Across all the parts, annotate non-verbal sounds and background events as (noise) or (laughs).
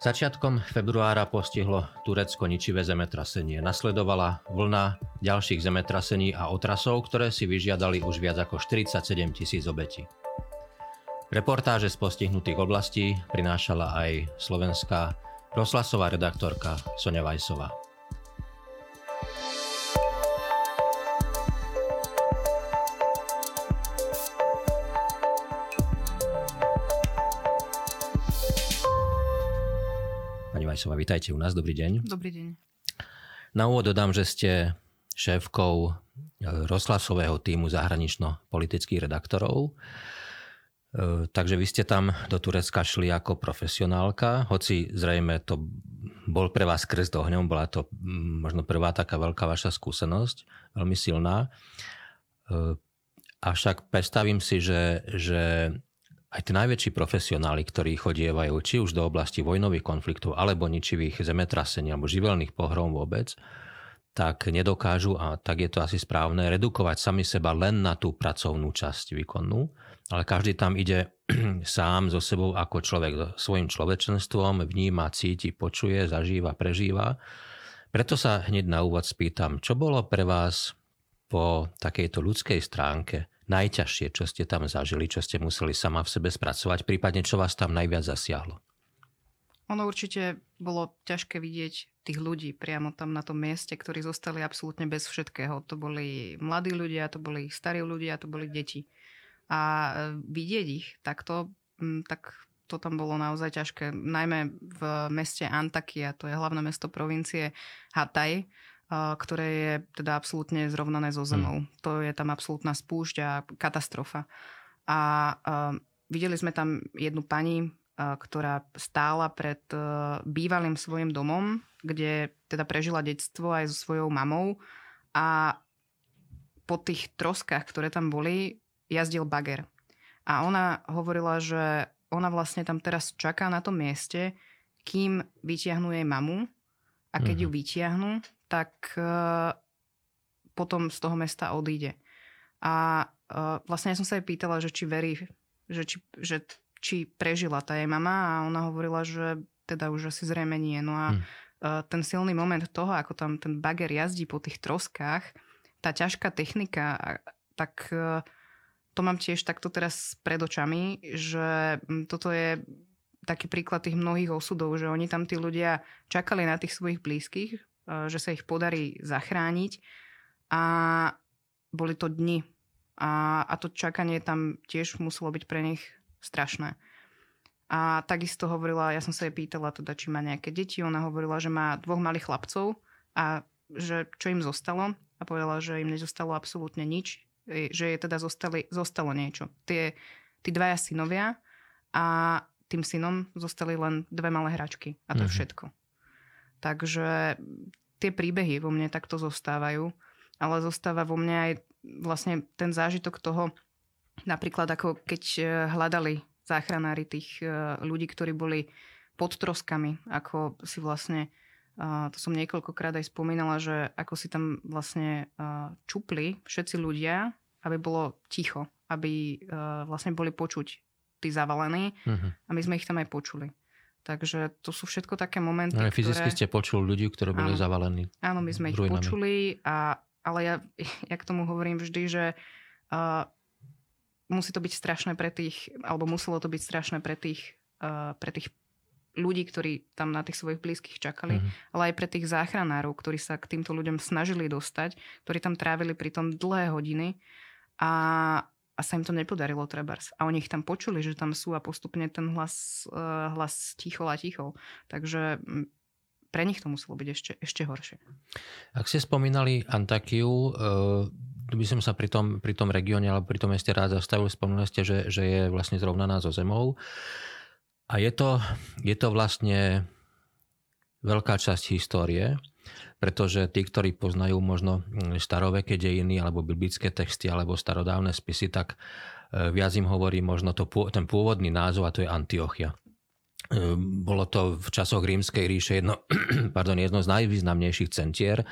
Začiatkom februára postihlo Turecko ničivé zemetrasenie. Nasledovala vlna ďalších zemetrasení a otrasov, ktoré si vyžiadali už viac ako 47 tisíc obetí. Reportáže z postihnutých oblastí prinášala aj slovenská rozhlasová redaktorka Sonja Vajsová. Vajsová, vítajte u nás, dobrý deň. Dobrý deň. Na úvod dodám, že ste šéfkou e, rozhlasového týmu zahranično-politických redaktorov. E, takže vy ste tam do Turecka šli ako profesionálka, hoci zrejme to bol pre vás krst ohňom, bola to možno prvá taká veľká vaša skúsenosť, veľmi silná. E, avšak predstavím si, že, že aj tí najväčší profesionáli, ktorí chodievajú či už do oblasti vojnových konfliktov alebo ničivých zemetrasení alebo živelných pohrom vôbec, tak nedokážu, a tak je to asi správne, redukovať sami seba len na tú pracovnú časť výkonnú, ale každý tam ide (clears throat) sám so sebou ako človek, svojim človečenstvom, vníma, cíti, počuje, zažíva, prežíva. Preto sa hneď na úvod spýtam, čo bolo pre vás po takejto ľudskej stránke najťažšie, čo ste tam zažili, čo ste museli sama v sebe spracovať, prípadne čo vás tam najviac zasiahlo? Ono určite bolo ťažké vidieť tých ľudí priamo tam na tom mieste, ktorí zostali absolútne bez všetkého. To boli mladí ľudia, to boli starí ľudia, to boli deti. A e, vidieť ich takto, tak to tam bolo naozaj ťažké. Najmä v meste Antakia, to je hlavné mesto provincie Hatay, ktoré je teda absolútne zrovnané so zemou. Hmm. To je tam absolútna spúšť a katastrofa. A uh, videli sme tam jednu pani, uh, ktorá stála pred uh, bývalým svojim domom, kde teda prežila detstvo aj so svojou mamou a po tých troskách, ktoré tam boli, jazdil bager. A ona hovorila, že ona vlastne tam teraz čaká na tom mieste, kým vytiahnú jej mamu a keď uh-huh. ju vytiahnu, tak uh, potom z toho mesta odíde. A uh, vlastne ja som sa jej pýtala, že či verí, že či, že či prežila tá jej mama a ona hovorila, že teda už asi zrejme nie. No a hmm. ten silný moment toho, ako tam ten bager jazdí po tých troskách, tá ťažká technika, tak to mám tiež takto teraz pred očami, že toto je taký príklad tých mnohých osudov, že oni tam tí ľudia čakali na tých svojich blízkych, E, že sa ich podarí zachrániť a boli to dni. A, a to čakanie tam tiež muselo byť pre nich strašné. A takisto hovorila, ja som sa jej pýtala teda, či má nejaké deti, ona hovorila, že má dvoch malých chlapcov a že čo im zostalo a povedala, že im nezostalo absolútne nič, e, že je teda zostali, zostalo niečo. Tie, tí dvaja synovia a tým synom zostali len dve malé hračky a to mm-hmm. všetko. Takže tie príbehy vo mne takto zostávajú, ale zostáva vo mne aj vlastne ten zážitok toho, napríklad ako keď e, hľadali záchranári tých e, ľudí, ktorí boli pod troskami, ako si vlastne, to som niekoľkokrát aj spomínala, že ako si tam vlastne čupli všetci ľudia, aby bolo ticho, aby vlastne boli počuť tí zavalení uh-huh. a my sme ich tam aj počuli. Takže to sú všetko také momenty, no, Fyzicky ktoré... ste počuli ľudí, ktorí boli áno. zavalení. Áno, my sme ich počuli, a, ale ja, (laughs) ja k tomu hovorím vždy, že uh, musí to byť strašné pre tých, alebo muselo to byť strašné pre tých, uh, pre tých ľudí, ktorí tam na tých svojich blízkych čakali, uh-huh. ale aj pre tých záchranárov, ktorí sa k týmto ľuďom snažili dostať, ktorí tam trávili pri tom dlhé hodiny a a sa im to nepodarilo trebárs. A oni ich tam počuli, že tam sú a postupne ten hlas, uh, hlas tichol a tichol. Takže pre nich to muselo byť ešte, ešte horšie. Ak ste spomínali Antakiu, uh, by som sa pri tom, pri tom regióne alebo pri tom meste rád zastavil. Spomínali ste, že, že je vlastne zrovnaná so zemou. A je to, je to vlastne veľká časť histórie pretože tí, ktorí poznajú možno mm, staroveké dejiny alebo biblické texty alebo starodávne spisy, tak e, viac im hovorí možno to, ten pôvodný názov a to je Antiochia. E, bolo to v časoch rímskej ríše jedno, (clears throat) pardon, jedno z najvýznamnejších centier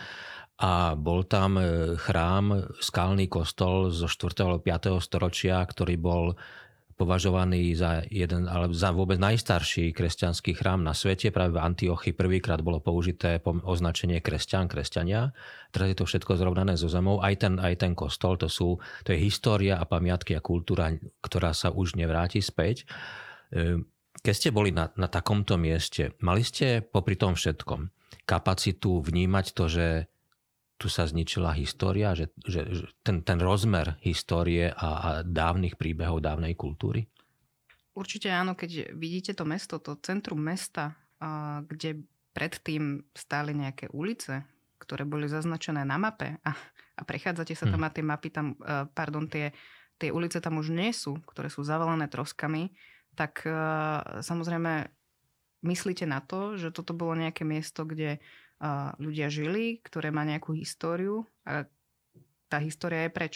a bol tam e, chrám, skalný kostol zo 4. alebo 5. storočia, ktorý bol považovaný za jeden, ale za vôbec najstarší kresťanský chrám na svete. Práve v Antiochy prvýkrát bolo použité označenie kresťan, kresťania. Teraz je to všetko zrovnané so zemou. Aj ten, aj ten kostol, to, sú, to je história a pamiatky a kultúra, ktorá sa už nevráti späť. E, keď ste boli na, na takomto mieste, mali ste popri tom všetkom kapacitu vnímať to, že tu sa zničila história, že, že, že ten, ten rozmer histórie a, a dávnych príbehov dávnej kultúry? Určite áno, keď vidíte to mesto, to centrum mesta, kde predtým stáli nejaké ulice, ktoré boli zaznačené na mape a, a prechádzate sa tam hmm. a tie mapy tam, pardon, tie, tie ulice tam už nie sú, ktoré sú zavalené troskami, tak samozrejme myslíte na to, že toto bolo nejaké miesto, kde ľudia žili, ktoré má nejakú históriu a tá história je preč.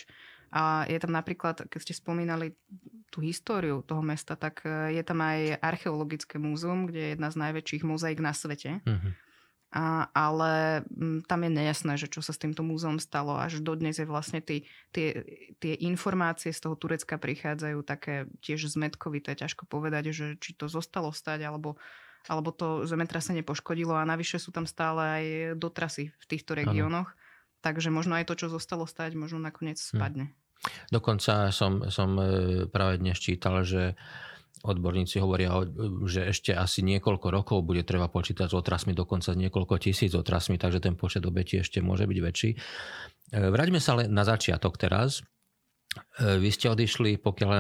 A je tam napríklad, keď ste spomínali tú históriu toho mesta, tak e, je tam aj archeologické múzeum, kde je jedna z najväčších mozaik na svete. Uh-huh. A, ale m, tam je nejasné, že čo sa s týmto múzeum stalo. Až dodnes je vlastne tí, tie, tie informácie z toho Turecka prichádzajú také tiež zmetkovité. Ťažko povedať, že či to zostalo stať, alebo alebo to zemetrasenie poškodilo a navyše sú tam stále aj dotrasy v týchto regiónoch. Takže možno aj to, čo zostalo stať, možno nakoniec hm. spadne. Dokonca som, som e, práve dnes čítal, že odborníci hovoria, že ešte asi niekoľko rokov bude treba počítať s otrasmi, dokonca niekoľko tisíc otrasmi, takže ten počet obetí ešte môže byť väčší. E, vráťme sa ale na začiatok teraz. E, vy ste odišli, pokiaľ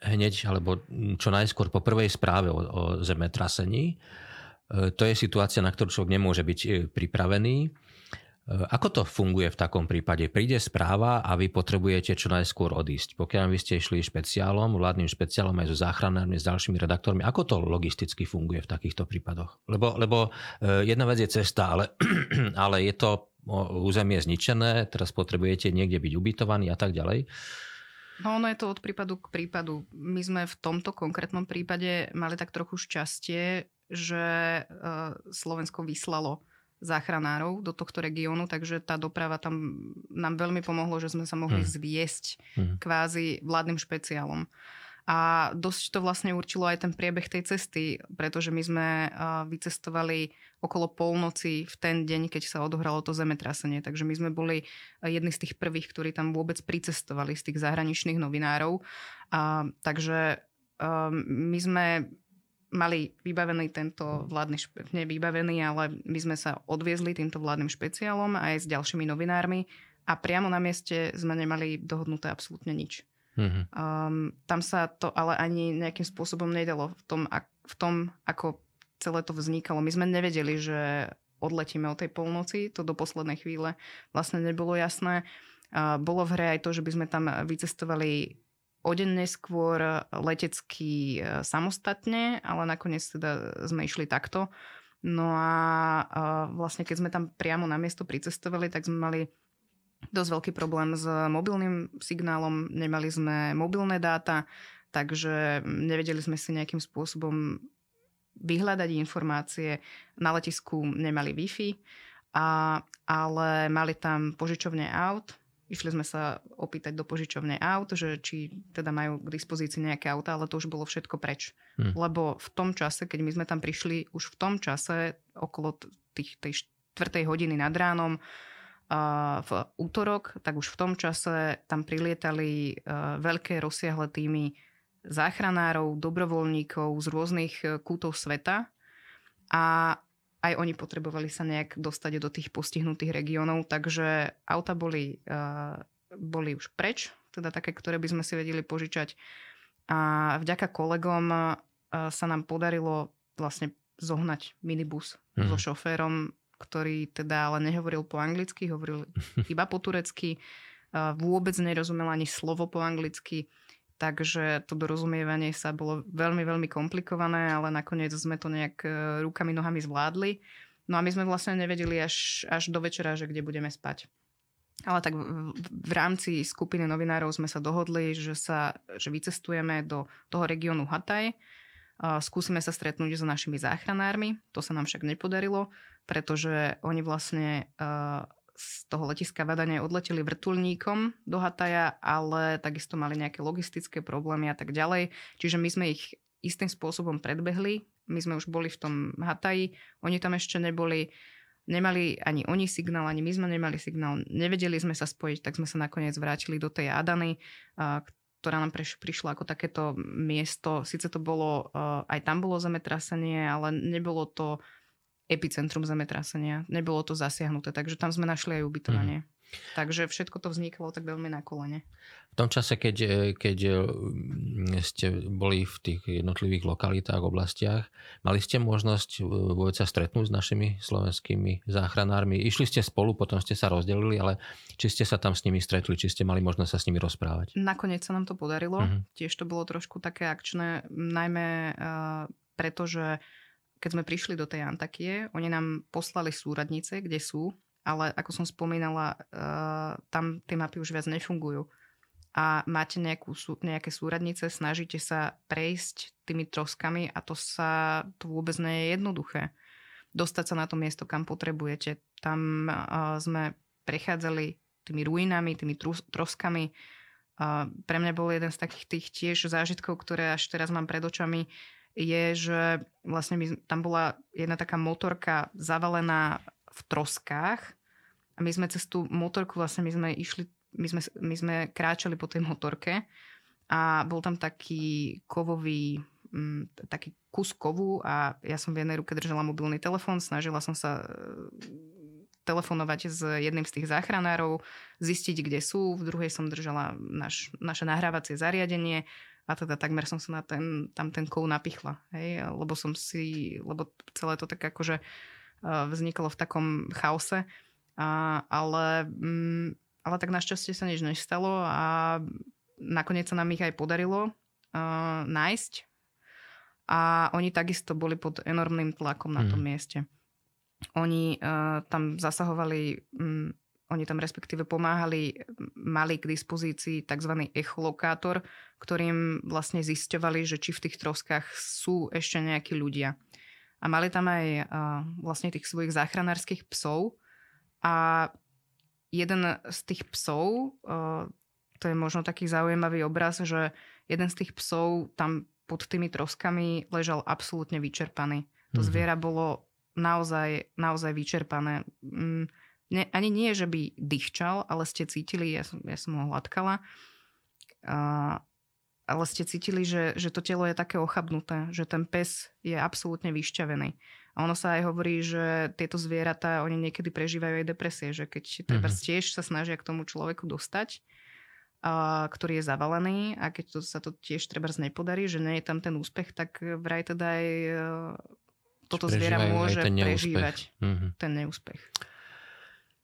hneď, alebo čo najskôr po prvej správe o, o zemetrasení. E, to je situácia, na ktorú človek nemôže byť e, pripravený. E, ako to funguje v takom prípade? Príde správa a vy potrebujete čo najskôr odísť. Pokiaľ vy ste išli špeciálom, vládnym špeciálom aj so záchranármi, s ďalšími redaktormi, ako to logisticky funguje v takýchto prípadoch? Lebo, lebo jedna vec je cesta, ale, (clears throat) ale je to územie zničené, teraz potrebujete niekde byť ubytovaní a tak ďalej. No ono je to od prípadu k prípadu. My sme v tomto konkrétnom prípade mali tak trochu šťastie, že e, Slovensko vyslalo záchranárov do tohto regiónu, takže tá doprava tam nám veľmi pomohlo, že sme sa mohli hmm. zviesť hmm. kvázi vládnym špeciálom. A dosť to vlastne určilo aj ten priebeh tej cesty, pretože my sme vycestovali okolo polnoci v ten deň, keď sa odohralo to zemetrasenie. Takže my sme boli jedni z tých prvých, ktorí tam vôbec pricestovali z tých zahraničných novinárov. A, takže my sme mali vybavený tento vládny, špe- nevybavený, ale my sme sa odviezli týmto vládnym špeciálom aj s ďalšími novinármi a priamo na mieste sme nemali dohodnuté absolútne nič. Mm-hmm. Um, tam sa to ale ani nejakým spôsobom nedalo v tom, ak, v tom, ako celé to vznikalo. My sme nevedeli, že odletíme o tej polnoci, to do poslednej chvíle vlastne nebolo jasné. Uh, bolo v hre aj to, že by sme tam vycestovali o deň neskôr letecky uh, samostatne, ale nakoniec teda sme išli takto. No a uh, vlastne keď sme tam priamo na miesto pricestovali, tak sme mali dosť veľký problém s mobilným signálom, nemali sme mobilné dáta, takže nevedeli sme si nejakým spôsobom vyhľadať informácie. Na letisku nemali Wi-Fi, a, ale mali tam požičovne aut. Išli sme sa opýtať do požičovne aut, že či teda majú k dispozícii nejaké auta, ale to už bolo všetko preč. Hmm. Lebo v tom čase, keď my sme tam prišli, už v tom čase, okolo tých, tej štvrtej hodiny nad ránom, v útorok, tak už v tom čase tam prilietali e, veľké rozsiahle týmy záchranárov, dobrovoľníkov z rôznych e, kútov sveta a aj oni potrebovali sa nejak dostať do tých postihnutých regiónov, takže auta boli, e, boli už preč, teda také, ktoré by sme si vedeli požičať. A vďaka kolegom sa nám podarilo vlastne zohnať minibus mm. so šoférom ktorý teda ale nehovoril po anglicky, hovoril (laughs) iba po turecky, vôbec nerozumel ani slovo po anglicky, takže to dorozumievanie sa bolo veľmi, veľmi komplikované, ale nakoniec sme to nejak e, rukami, nohami zvládli. No a my sme vlastne nevedeli až, až do večera, že kde budeme spať. Ale tak v, v rámci skupiny novinárov sme sa dohodli, že, sa, že vycestujeme do toho regiónu Hataj, skúsime sa stretnúť s našimi záchranármi, to sa nám však nepodarilo pretože oni vlastne uh, z toho letiska Vadane odleteli vrtulníkom do Hataja, ale takisto mali nejaké logistické problémy a tak ďalej. Čiže my sme ich istým spôsobom predbehli. My sme už boli v tom Hataji, oni tam ešte neboli. Nemali ani oni signál, ani my sme nemali signál. Nevedeli sme sa spojiť, tak sme sa nakoniec vrátili do tej Adany, ktorá nám prišla ako takéto miesto. Sice to bolo, aj tam bolo zemetrasenie, ale nebolo to epicentrum zemetrasenia. Nebolo to zasiahnuté, takže tam sme našli aj ubytovanie. Mm. Takže všetko to vzniklo tak veľmi na kolene. V tom čase, keď, e, keď e, ste boli v tých jednotlivých lokalitách, oblastiach, mali ste možnosť e, vôbec sa stretnúť s našimi slovenskými záchranármi? Išli ste spolu, potom ste sa rozdelili, ale či ste sa tam s nimi stretli, či ste mali možnosť sa s nimi rozprávať? Nakoniec sa nám to podarilo. Uh-huh. Tiež to bolo trošku také akčné, najmä uh, preto, že keď sme prišli do tej Antakie, oni nám poslali súradnice, kde sú, ale ako som spomínala, uh, tam tie mapy už viac nefungujú. A máte nejakú, nejaké súradnice, snažíte sa prejsť tými troskami a to sa to vôbec nie je jednoduché. Dostať sa na to miesto, kam potrebujete. Tam uh, sme prechádzali tými ruinami, tými troskami. Uh, pre mňa bol jeden z takých tých tiež zážitkov, ktoré až teraz mám pred očami, je, že vlastne tam bola jedna taká motorka zavalená v troskách a my sme cez tú motorku vlastne my sme išli, my sme, my sme kráčali po tej motorke a bol tam taký kovový mm, taký kus kovu a ja som v jednej ruke držala mobilný telefón, snažila som sa e, telefonovať s jedným z tých záchranárov, zistiť, kde sú. V druhej som držala naš, naše nahrávacie zariadenie a teda takmer som sa na ten, tam ten kov napichla, hej, lebo som si, lebo celé to tak akože uh, vzniklo v takom chaose, a, ale, um, ale tak našťastie sa nič nestalo a nakoniec sa nám ich aj podarilo uh, nájsť a oni takisto boli pod enormným tlakom na tom mm. mieste. Oni uh, tam zasahovali um, oni tam respektíve pomáhali, mali k dispozícii tzv. echolokátor, ktorým vlastne zisťovali, že či v tých troskách sú ešte nejakí ľudia. A mali tam aj uh, vlastne tých svojich záchranárskych psov a jeden z tých psov, uh, to je možno taký zaujímavý obraz, že jeden z tých psov tam pod tými troskami ležal absolútne vyčerpaný. To mm-hmm. zviera bolo naozaj, naozaj vyčerpané. Mm, ne, ani nie, že by dýchčal, ale ste cítili, ja som, ja som ho hladkala, a, ale ste cítili, že, že to telo je také ochabnuté, že ten pes je absolútne vyšťavený. A ono sa aj hovorí, že tieto zvieratá, oni niekedy prežívajú aj depresie, že keď treba mm-hmm. tiež sa snažia k tomu človeku dostať, a, ktorý je zavalený a keď to, sa to tiež treba nepodarí, že nie je tam ten úspech, tak vraj teda aj e, toto zviera môže ten prežívať mm-hmm. ten neúspech.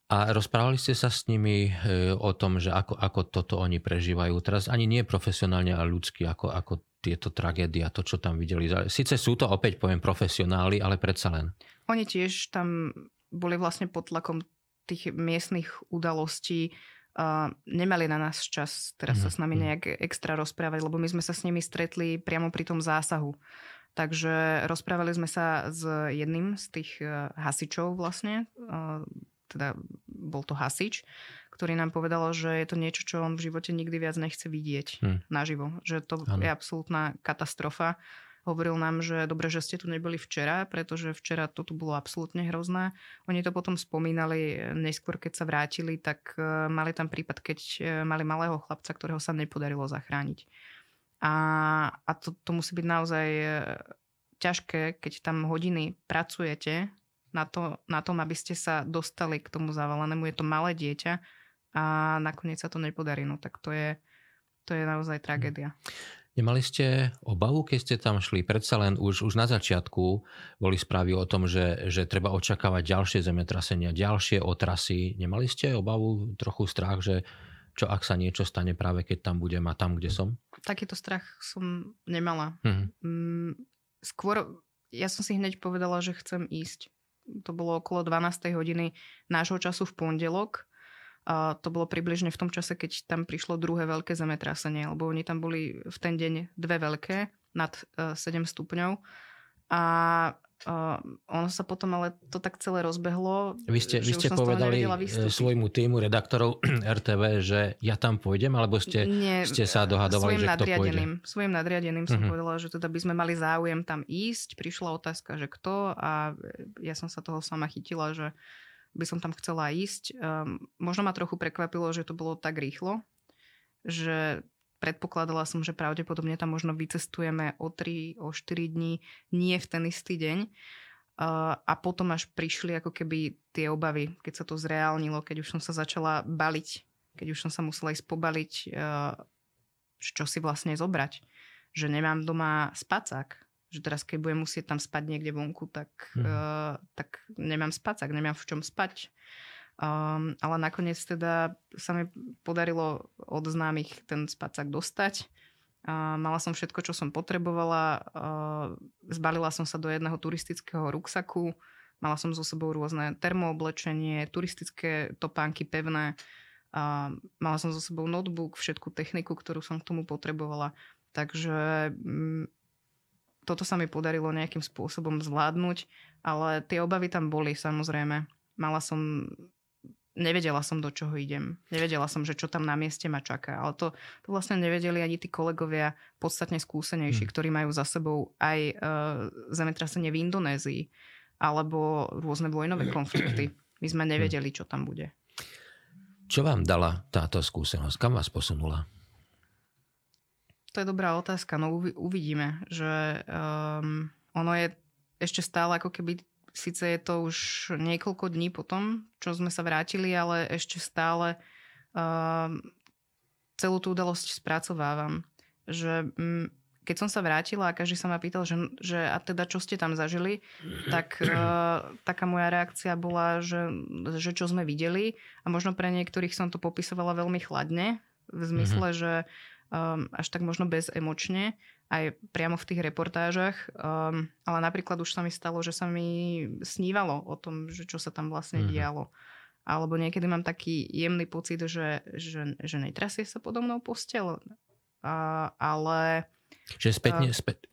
A rozprávali ste sa s nimi e, o tom, že ako, ako toto oni prežívajú. Teraz ani nie profesionálne, ale ľudsky, ako, ako tieto tragédie a to, čo tam videli. Sice sú to opäť, poviem, profesionáli, ale predsa len. Oni tiež tam boli vlastne pod tlakom tých miestnych udalostí. Uh, nemali na nás čas teraz mm sa s nami mhm. nejak extra rozprávať, lebo my sme sa s nimi stretli priamo pri tom zásahu. Takže rozprávali sme sa s jedným z tých uh, hasičov vlastne, uh, teda bol to hasič, ktorý nám povedal, že je to niečo, čo on v živote nikdy viac nechce vidieť hmm. naživo. Že to ano. je absolútna katastrofa. Hovoril nám, že dobre, že ste tu neboli včera, pretože včera to tu bolo absolútne hrozné. Oni to potom spomínali neskôr, keď sa vrátili, tak e, mali tam prípad, keď e, mali malého chlapca, ktorého sa nepodarilo zachrániť. A, a to, to musí byť naozaj e, ťažké, keď tam hodiny pracujete na, to, na tom, aby ste sa dostali k tomu zavalenému. Je to malé dieťa a nakoniec sa to nepodarí. No tak to je, to je naozaj tragédia. Nemali ste obavu, keď ste tam šli? Predsa len už, už na začiatku boli správy o tom, že, že treba očakávať ďalšie zemetrasenia, ďalšie otrasy. Nemali ste obavu, trochu strach, že čo ak sa niečo stane práve keď tam budem a tam, kde som? Takýto strach som nemala. Hmm. Skôr ja som si hneď povedala, že chcem ísť to bolo okolo 12. hodiny nášho času v pondelok. A to bolo približne v tom čase, keď tam prišlo druhé veľké zemetrasenie, lebo oni tam boli v ten deň dve veľké, nad 7 e, stupňov. A Uh, ono sa potom ale to tak celé rozbehlo. Vy ste, vy ste povedali e, svojmu týmu redaktorov (clears throat) RTV, že ja tam pôjdem, alebo ste, Nie, ste sa dohadovali, že kto pôjde? Svojim nadriadeným som uh-huh. povedala, že teda by sme mali záujem tam ísť. Prišla otázka, že kto a ja som sa toho sama chytila, že by som tam chcela ísť. Um, možno ma trochu prekvapilo, že to bolo tak rýchlo, že predpokladala som, že pravdepodobne tam možno vycestujeme o 3, o 4 dní, nie v ten istý deň. A potom až prišli ako keby tie obavy, keď sa to zreálnilo, keď už som sa začala baliť, keď už som sa musela ísť pobaliť, čo si vlastne zobrať. Že nemám doma spacák, že teraz keď budem musieť tam spať niekde vonku, tak, hmm. tak nemám spacák, nemám v čom spať. Um, ale nakoniec teda sa mi podarilo od známych ten spacák dostať. Uh, mala som všetko, čo som potrebovala. Uh, zbalila som sa do jedného turistického ruksaku. Mala som so sebou rôzne termooblečenie, turistické topánky pevné. Uh, mala som so sebou notebook, všetku techniku, ktorú som k tomu potrebovala. Takže um, toto sa mi podarilo nejakým spôsobom zvládnuť, ale tie obavy tam boli samozrejme. Mala som nevedela som, do čoho idem. Nevedela som, že čo tam na mieste ma čaká. Ale to, to vlastne nevedeli ani tí kolegovia podstatne skúsenejší, hmm. ktorí majú za sebou aj uh, zemetrasenie v Indonézii alebo rôzne vojnové konflikty. My sme nevedeli, čo tam bude. Čo vám dala táto skúsenosť? Kam vás posunula? To je dobrá otázka. No uvidíme, že um, ono je ešte stále ako keby Sice je to už niekoľko dní potom, čo sme sa vrátili, ale ešte stále uh, celú tú udalosť spracovávam. Že um, keď som sa vrátila a každý sa ma pýtal, že, že a teda čo ste tam zažili, tak uh, (clears throat) taká moja reakcia bola, že, že čo sme videli a možno pre niektorých som to popisovala veľmi chladne, v zmysle, mm-hmm. že um, až tak možno bezemočne, aj priamo v tých reportážach. Um, ale napríklad už sa mi stalo, že sa mi snívalo o tom, že čo sa tam vlastne mm-hmm. dialo. Alebo niekedy mám taký jemný pocit, že, že, že netrasie sa podo mnou postel. Uh, ale... Že spätne, uh, späť,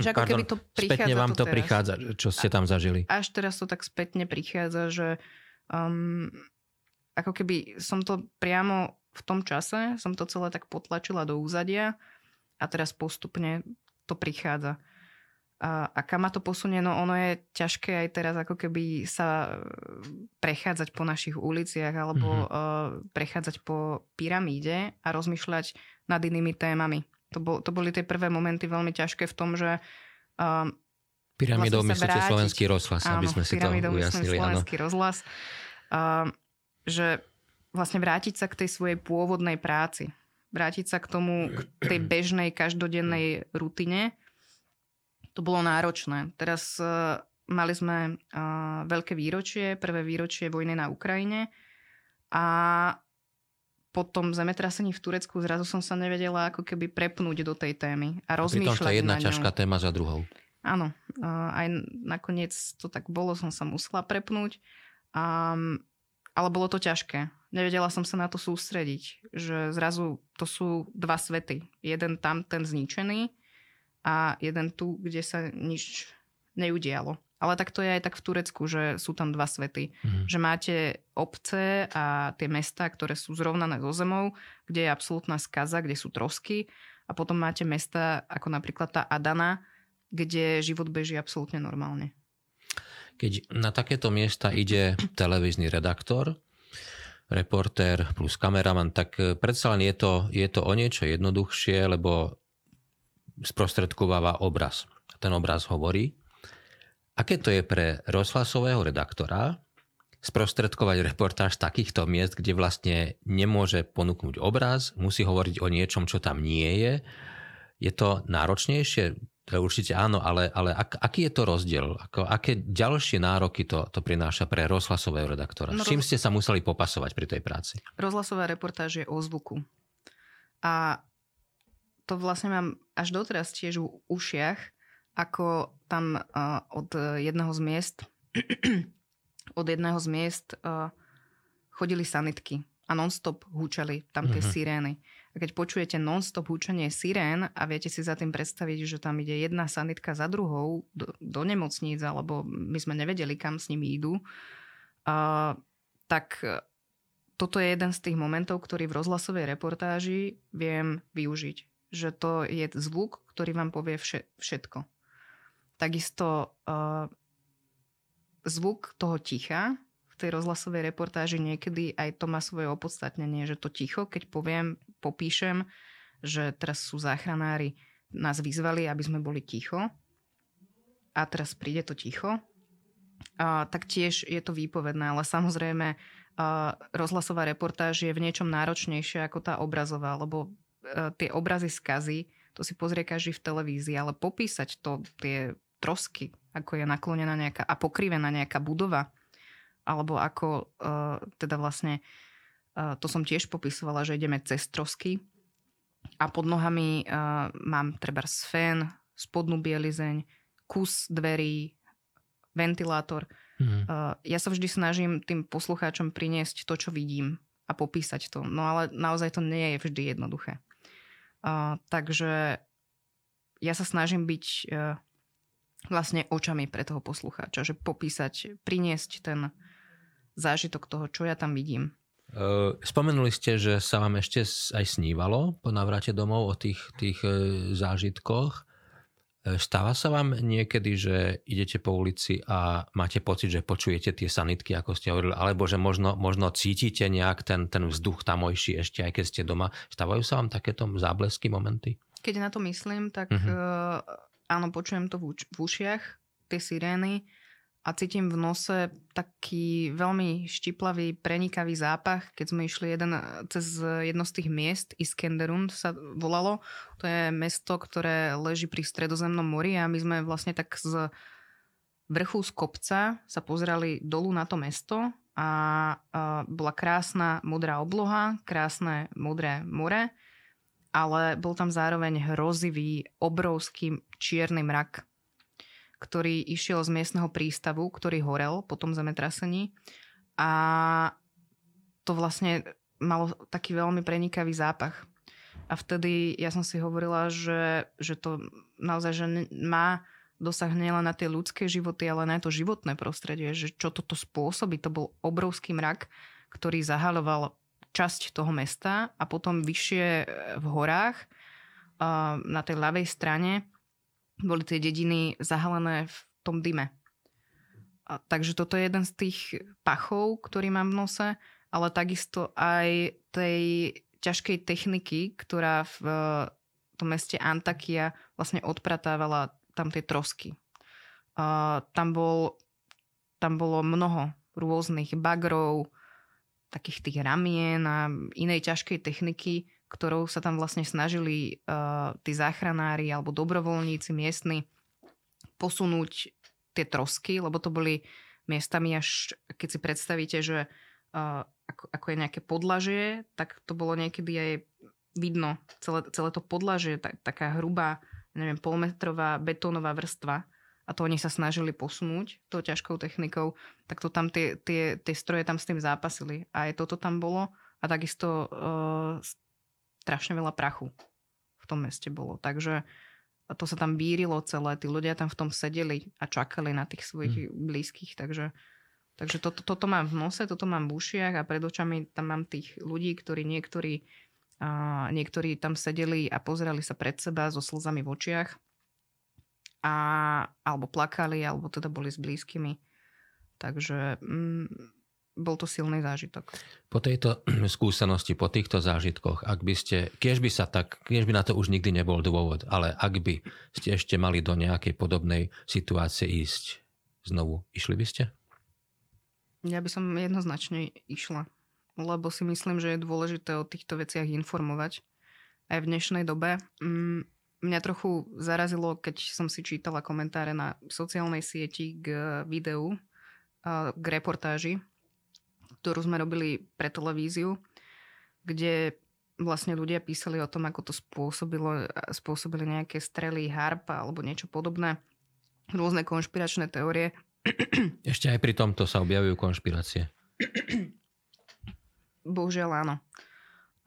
že ako (coughs) pardon, keby to spätne vám to, to prichádza, čo ste tam zažili. Až teraz to tak spätne prichádza, že um, ako keby som to priamo v tom čase, som to celé tak potlačila do úzadia a teraz postupne to prichádza. A, a kam ma to posunie? No ono je ťažké aj teraz ako keby sa prechádzať po našich uliciach alebo mm-hmm. uh, prechádzať po pyramíde a rozmýšľať nad inými témami. To, bol, to boli tie prvé momenty veľmi ťažké v tom, že uh, Pyramidou vlastne myslíte vrátiť, slovenský rozhlas, áno, aby sme si to ujasnili. slovenský áno. rozhlas. Uh, že vlastne vrátiť sa k tej svojej pôvodnej práci vrátiť sa k tomu, k tej bežnej, každodennej rutine, to bolo náročné. Teraz uh, mali sme uh, veľké výročie, prvé výročie vojny na Ukrajine a po tom zemetrasení v Turecku zrazu som sa nevedela ako keby prepnúť do tej témy a rozmýšľať to jedna ťažká téma za druhou. Áno, uh, aj nakoniec to tak bolo, som sa musela prepnúť. Um, ale bolo to ťažké nevedela som sa na to sústrediť, že zrazu to sú dva svety. Jeden tam, ten zničený a jeden tu, kde sa nič neudialo. Ale tak to je aj tak v Turecku, že sú tam dva svety. Mm. Že máte obce a tie mesta, ktoré sú zrovnané so zemou, kde je absolútna skaza, kde sú trosky. A potom máte mesta ako napríklad tá Adana, kde život beží absolútne normálne. Keď na takéto miesta ide televízny redaktor, reportér plus kameraman, tak e, predsa len je to, je to o niečo jednoduchšie, lebo sprostredkováva obraz. Ten obraz hovorí. Aké to je pre rozhlasového redaktora sprostredkovať reportáž takýchto miest, kde vlastne nemôže ponúknuť obraz, musí hovoriť o niečom, čo tam nie je. Je to náročnejšie? Určite áno, ale, ale ak, aký je to rozdiel? Ako, aké ďalšie nároky to, to prináša pre rozhlasového redaktora? No, S čím ste sa museli popasovať pri tej práci? Rozhlasová reportáž je o zvuku. A to vlastne mám až doteraz tiež v ušiach, ako tam uh, od jedného z miest (clears throat) od jedného z miest uh, chodili sanitky a non-stop húčali tam tie mm-hmm. sirény. Keď počujete non-stop húčanie sirén a viete si za tým predstaviť, že tam ide jedna sanitka za druhou do, do nemocníc, alebo my sme nevedeli, kam s nimi idú, uh, tak toto je jeden z tých momentov, ktorý v rozhlasovej reportáži viem využiť. Že to je zvuk, ktorý vám povie všetko. Takisto uh, zvuk toho ticha tej rozhlasovej reportáži niekedy aj to má svoje opodstatnenie, že to ticho, keď poviem, popíšem, že teraz sú záchranári, nás vyzvali, aby sme boli ticho a teraz príde to ticho, tak tiež je to výpovedné, ale samozrejme rozhlasová reportáž je v niečom náročnejšia ako tá obrazová, lebo e, tie obrazy skazy, to si pozrie každý v televízii, ale popísať to, tie trosky, ako je naklonená nejaká a pokrivená nejaká budova, alebo ako uh, teda vlastne, uh, to som tiež popisovala, že ideme cez trosky a pod nohami uh, mám treba fén, spodnú bielizeň, kus dverí, ventilátor. Mm. Uh, ja sa vždy snažím tým poslucháčom priniesť to, čo vidím a popísať to. No ale naozaj to nie je vždy jednoduché. Uh, takže ja sa snažím byť uh, vlastne očami pre toho poslucháča, že popísať, priniesť ten, zážitok toho, čo ja tam vidím. Spomenuli ste, že sa vám ešte aj snívalo po navrate domov o tých, tých e, zážitkoch. E, stáva sa vám niekedy, že idete po ulici a máte pocit, že počujete tie sanitky, ako ste hovorili, alebo že možno, možno cítite nejak ten, ten vzduch tamojší ešte, aj keď ste doma. Stávajú sa vám takéto záblesky momenty? Keď na to myslím, tak uh-huh. áno, počujem to v, uč- v ušiach, tie sirény a cítim v nose taký veľmi štiplavý, prenikavý zápach, keď sme išli jeden, cez jedno z tých miest, Iskenderun sa volalo. To je mesto, ktoré leží pri stredozemnom mori a my sme vlastne tak z vrchu z kopca sa pozerali dolu na to mesto a, bola krásna modrá obloha, krásne modré more, ale bol tam zároveň hrozivý, obrovský čierny mrak ktorý išiel z miestneho prístavu, ktorý horel po tom zemetrasení a to vlastne malo taký veľmi prenikavý zápach. A vtedy ja som si hovorila, že, že to naozaj že má dosah nielen na tie ľudské životy, ale na to životné prostredie, že čo toto spôsobí. To bol obrovský mrak, ktorý zahaloval časť toho mesta a potom vyššie v horách na tej ľavej strane boli tie dediny zahalené v tom dyme. A, takže toto je jeden z tých pachov, ktorý mám v nose, ale takisto aj tej ťažkej techniky, ktorá v tom meste Antakia vlastne odpratávala tam tie trosky. A, tam, bol, tam bolo mnoho rôznych bagrov, takých tých ramien a inej ťažkej techniky, ktorou sa tam vlastne snažili uh, tí záchranári alebo dobrovoľníci miestni posunúť tie trosky, lebo to boli miestami až, keď si predstavíte, že uh, ako, ako je nejaké podlažie, tak to bolo niekedy aj vidno, celé, celé to podlažie, tak, taká hrubá, neviem, polmetrová betónová vrstva a to oni sa snažili posunúť tou ťažkou technikou, tak to tam tie, tie, tie stroje tam s tým zápasili. A aj toto tam bolo a takisto uh, strašne veľa prachu v tom meste bolo. Takže to sa tam bírilo celé, tí ľudia tam v tom sedeli a čakali na tých svojich hmm. blízkych, takže, takže to, to, toto mám v nose, toto mám v ušiach a pred očami tam mám tých ľudí, ktorí niektorí, a, niektorí tam sedeli a pozerali sa pred seba so slzami v očiach a, alebo plakali, alebo teda boli s blízkymi. Takže mm, bol to silný zážitok. Po tejto (clears throat) skúsenosti, po týchto zážitkoch, ak by ste, keď by sa tak, keď by na to už nikdy nebol dôvod, ale ak by ste ešte mali do nejakej podobnej situácie ísť znovu, išli by ste? Ja by som jednoznačne išla, lebo si myslím, že je dôležité o týchto veciach informovať aj v dnešnej dobe. Mm, mňa trochu zarazilo, keď som si čítala komentáre na sociálnej sieti k videu, k reportáži ktorú sme robili pre televíziu, kde vlastne ľudia písali o tom, ako to spôsobilo, spôsobili nejaké strely harpa alebo niečo podobné. Rôzne konšpiračné teórie. Ešte aj pri tomto sa objavujú konšpirácie. Bohužiaľ áno.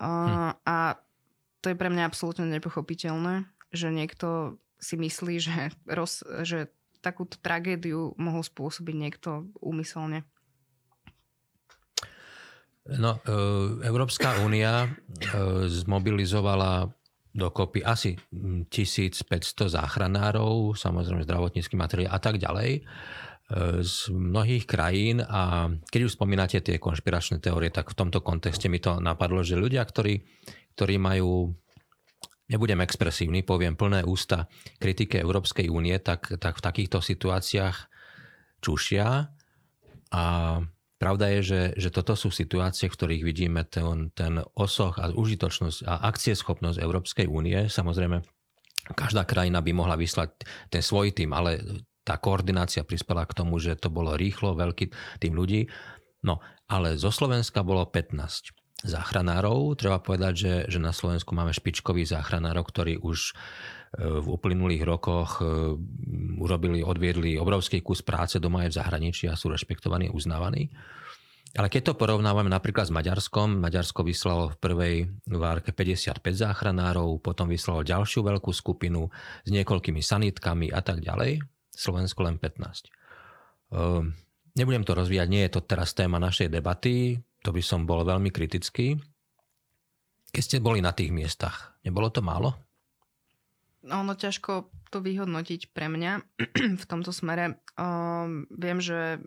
A, hm. a to je pre mňa absolútne nepochopiteľné, že niekto si myslí, že, roz, že takúto tragédiu mohol spôsobiť niekto úmyselne. No, e, Európska únia e, zmobilizovala dokopy asi 1500 záchranárov, samozrejme zdravotnícky materiál a tak ďalej z mnohých krajín. A keď už spomínate tie konšpiračné teórie, tak v tomto kontexte mi to napadlo, že ľudia, ktorí, ktorí majú nebudem expresívny, poviem plné ústa kritike Európskej únie, tak, tak v takýchto situáciách čušia. A pravda je, že, že toto sú situácie, v ktorých vidíme ten, ten osoch a užitočnosť a akcieschopnosť Európskej únie. Samozrejme, každá krajina by mohla vyslať ten svoj tým, ale tá koordinácia prispela k tomu, že to bolo rýchlo, veľký tým ľudí. No, ale zo Slovenska bolo 15 záchranárov. Treba povedať, že, že na Slovensku máme špičkových záchranárov, ktorí už v uplynulých rokoch e, urobili, odviedli obrovský kus práce doma aj v zahraničí a sú rešpektovaní, uznávaní. Ale keď to porovnávame napríklad s Maďarskom, Maďarsko vyslalo v prvej várke 55 záchranárov, potom vyslalo ďalšiu veľkú skupinu s niekoľkými sanitkami a tak ďalej. Slovensko len 15. Ehm, nebudem to rozvíjať, nie je to teraz téma našej debaty, to by som bol veľmi kritický. Keď ste boli na tých miestach, nebolo to málo? No, ono ťažko to vyhodnotiť pre mňa (clears throat) v tomto smere. Um, viem, že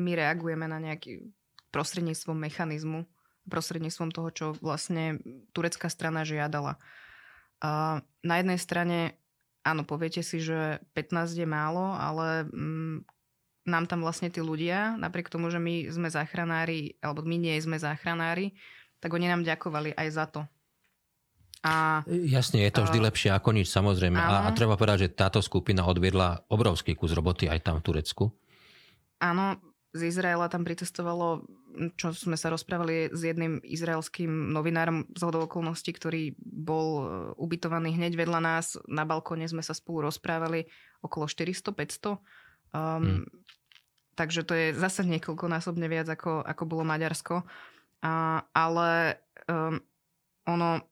my reagujeme na nejaký prostredníctvom mechanizmu, prostredníctvom toho, čo vlastne turecká strana žiadala. Uh, na jednej strane áno, poviete si, že 15 je málo, ale mm, nám tam vlastne tí ľudia, napriek tomu, že my sme záchranári, alebo my nie sme záchranári, tak oni nám ďakovali aj za to. A, Jasne, je to vždy lepšie ako nič, samozrejme. A, a treba povedať, že táto skupina odviedla obrovský kus roboty aj tam v Turecku. Áno, z Izraela tam pricestovalo čo sme sa rozprávali s jedným izraelským novinárom z okolností, ktorý bol e, ubytovaný hneď vedľa nás. Na balkóne sme sa spolu rozprávali okolo 400-500. Um, hmm. Takže to je zase niekoľkonásobne viac, ako, ako bolo Maďarsko. A, ale um, ono,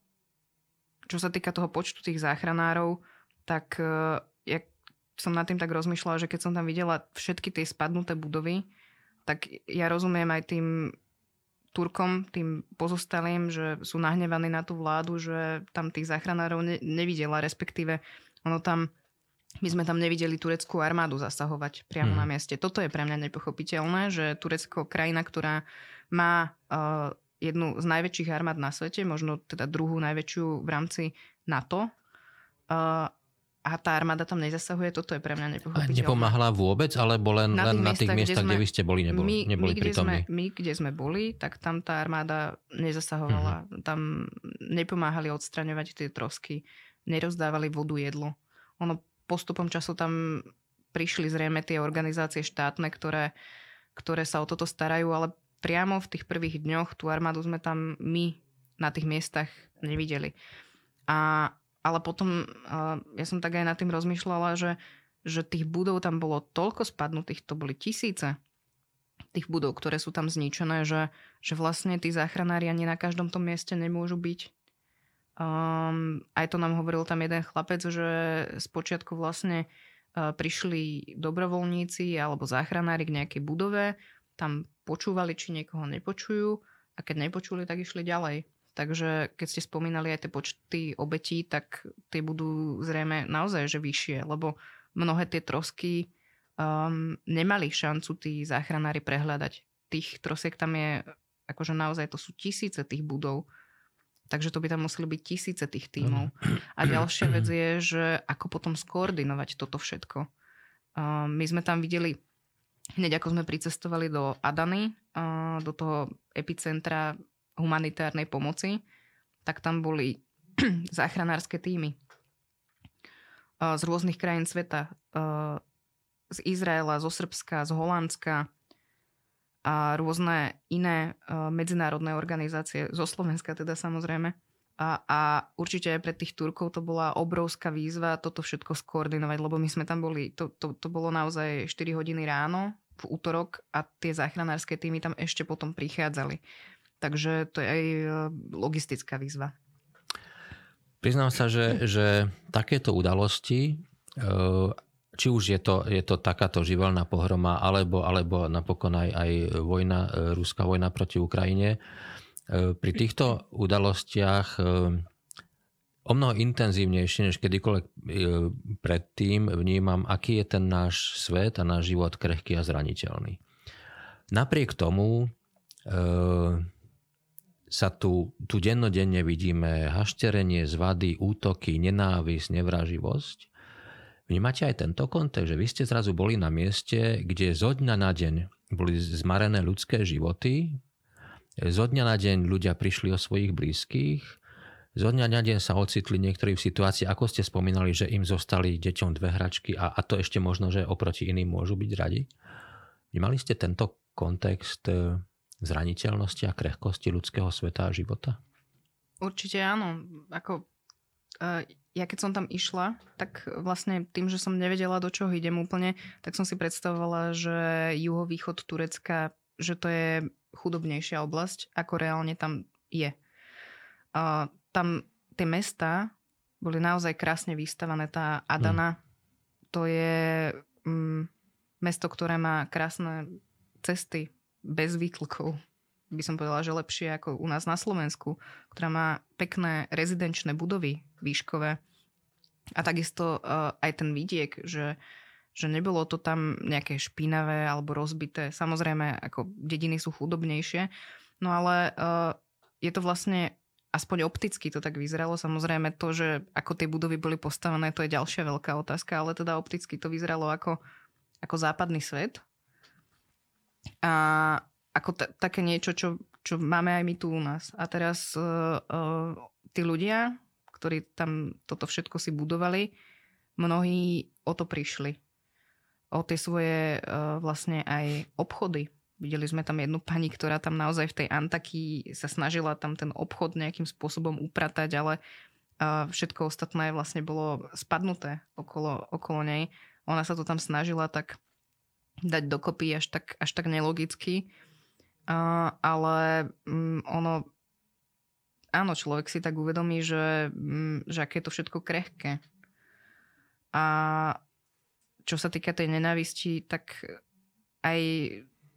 čo sa týka toho počtu tých záchranárov, tak uh, ja som nad tým tak rozmýšľala, že keď som tam videla všetky tie spadnuté budovy, tak ja rozumiem aj tým Turkom, tým pozostalým, že sú nahnevaní na tú vládu, že tam tých záchranárov ne, nevidela, respektíve ono tam, my sme tam nevideli tureckú armádu zasahovať priamo hmm. na mieste. Toto je pre mňa nepochopiteľné, že Turecko, krajina, ktorá má uh, jednu z najväčších armád na svete, možno teda druhú najväčšiu v rámci NATO, uh, a tá armáda tam nezasahuje, toto je pre mňa nepochopiteľné. Nepomáhala vôbec, alebo len na tých, len na tých miestach, kde, sme, kde vy ste boli, neboli, my, neboli my, prítomní? Sme, my, kde sme boli, tak tam tá armáda nezasahovala. Uh-huh. Tam nepomáhali odstraňovať tie trosky, nerozdávali vodu, jedlo. Ono postupom času tam prišli zrejme tie organizácie štátne, ktoré, ktoré sa o toto starajú, ale priamo v tých prvých dňoch tú armádu sme tam my na tých miestach nevideli. A ale potom ja som tak aj nad tým rozmýšľala, že, že tých budov tam bolo toľko spadnutých, to boli tisíce tých budov, ktoré sú tam zničené, že, že vlastne tí záchranári ani na každom tom mieste nemôžu byť. Um, aj to nám hovoril tam jeden chlapec, že spočiatku vlastne uh, prišli dobrovoľníci alebo záchranári k nejakej budove, tam počúvali, či niekoho nepočujú a keď nepočuli, tak išli ďalej. Takže keď ste spomínali aj tie počty obetí, tak tie budú zrejme naozaj že vyššie, lebo mnohé tie trosky um, nemali šancu tí záchranári prehľadať. Tých trosiek tam je, akože naozaj to sú tisíce tých budov, takže to by tam museli byť tisíce tých tímov. A ďalšia vec je, že ako potom skoordinovať toto všetko. Um, my sme tam videli, hneď ako sme pricestovali do Adany, do toho epicentra humanitárnej pomoci, tak tam boli (clears throat) záchranárske týmy z rôznych krajín sveta. Z Izraela, zo Srbska, z Holandska a rôzne iné medzinárodné organizácie, zo Slovenska teda samozrejme. A, a určite aj pre tých Turkov to bola obrovská výzva toto všetko skoordinovať, lebo my sme tam boli, to, to, to bolo naozaj 4 hodiny ráno v útorok a tie záchranárske týmy tam ešte potom prichádzali. Takže to je aj e, logistická výzva. Priznám sa, že, že takéto udalosti, či už je to, je to takáto živelná pohroma, alebo, alebo napokon aj, aj vojna, ruská vojna proti Ukrajine, pri týchto udalostiach o mnoho intenzívnejšie než kedykoľvek e, predtým vnímam, aký je ten náš svet a náš život krehký a zraniteľný. Napriek tomu e, sa tu, tu dennodenne vidíme hašterenie, zvady, útoky, nenávisť, nevraživosť. Vnímate aj tento kontext, že vy ste zrazu boli na mieste, kde zo dňa na deň boli zmarené ľudské životy, zo dňa na deň ľudia prišli o svojich blízkych, zo dňa na deň sa ocitli niektorí v situácii, ako ste spomínali, že im zostali deťom dve hračky a, a to ešte možno, že oproti iným môžu byť radi. Vnímali ste tento kontext e, zraniteľnosti a krehkosti ľudského sveta a života? Určite áno. Ako, uh, ja keď som tam išla, tak vlastne tým, že som nevedela, do čoho idem úplne, tak som si predstavovala, že juhovýchod Turecka, že to je chudobnejšia oblasť, ako reálne tam je. Uh, tam tie mesta boli naozaj krásne vystavané. Tá Adana, mm. to je mm, mesto, ktoré má krásne cesty bez výtlkov. By som povedala, že lepšie ako u nás na Slovensku, ktorá má pekné rezidenčné budovy výškové. A takisto uh, aj ten vidiek, že, že nebolo to tam nejaké špinavé alebo rozbité. Samozrejme, ako dediny sú chudobnejšie, no ale uh, je to vlastne aspoň opticky to tak vyzeralo. Samozrejme to, že ako tie budovy boli postavené, to je ďalšia veľká otázka, ale teda opticky to vyzeralo ako, ako západný svet. A ako t- také niečo, čo, čo máme aj my tu u nás. A teraz uh, uh, tí ľudia, ktorí tam toto všetko si budovali, mnohí o to prišli. O tie svoje uh, vlastne aj obchody, Videli sme tam jednu pani, ktorá tam naozaj v tej Antaky sa snažila tam ten obchod nejakým spôsobom upratať, ale všetko ostatné vlastne bolo spadnuté okolo, okolo nej. Ona sa to tam snažila tak dať dokopy až tak, až tak nelogicky. Uh, ale um, ono áno, človek si tak uvedomí, že, um, že aké je to všetko krehké. A čo sa týka tej nenávisti, tak aj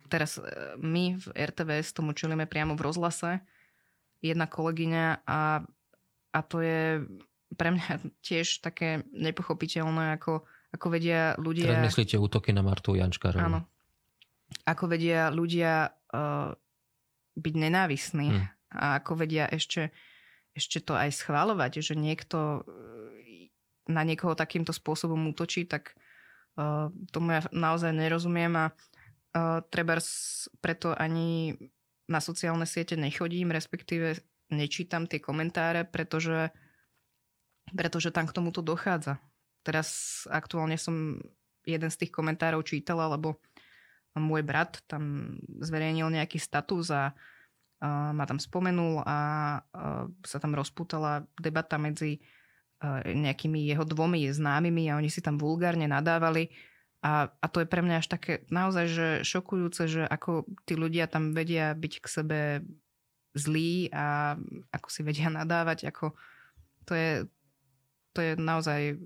teraz e, my v RTVS tomu čelíme priamo v rozhlase. Jedna kolegyňa a, a to je pre mňa (laughs) tiež také nepochopiteľné, ako, ako vedia ľudia... Teraz myslíte útoky na Martu Jančkárovú. Áno. Ako vedia ľudia uh, byť nenávisní hmm. a ako vedia ešte, ešte to aj schváľovať, že niekto e, na niekoho takýmto spôsobom útočí, tak uh, tomu ja naozaj nerozumiem a Uh, treba preto ani na sociálne siete nechodím, respektíve nečítam tie komentáre, pretože, pretože tam k tomuto dochádza. Teraz aktuálne som jeden z tých komentárov čítala, lebo môj brat tam zverejnil nejaký status a uh, ma tam spomenul a uh, sa tam rozputala debata medzi nejakými jeho dvomi známymi a oni si tam vulgárne nadávali a, a to je pre mňa až také naozaj že šokujúce, že ako tí ľudia tam vedia byť k sebe zlí a ako si vedia (laughs) nadávať, ako to je, to je naozaj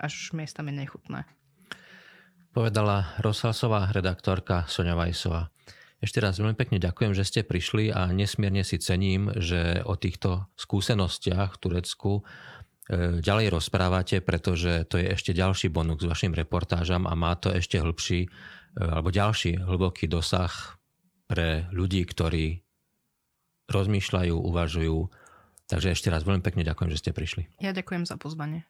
až miestami nechutné. Povedala rozhlasová redaktorka Sonja Vajsová. Ešte raz veľmi pekne ďakujem, že ste prišli a nesmierne si cením, že o týchto skúsenostiach v Turecku E, ďalej rozprávate, pretože to je ešte ďalší bonus k vašim reportážam a má to ešte hĺbší e, alebo ďalší hlboký dosah pre ľudí, ktorí rozmýšľajú, uvažujú. Takže ešte raz veľmi pekne ďakujem, že ste prišli. Ja ďakujem za pozvanie.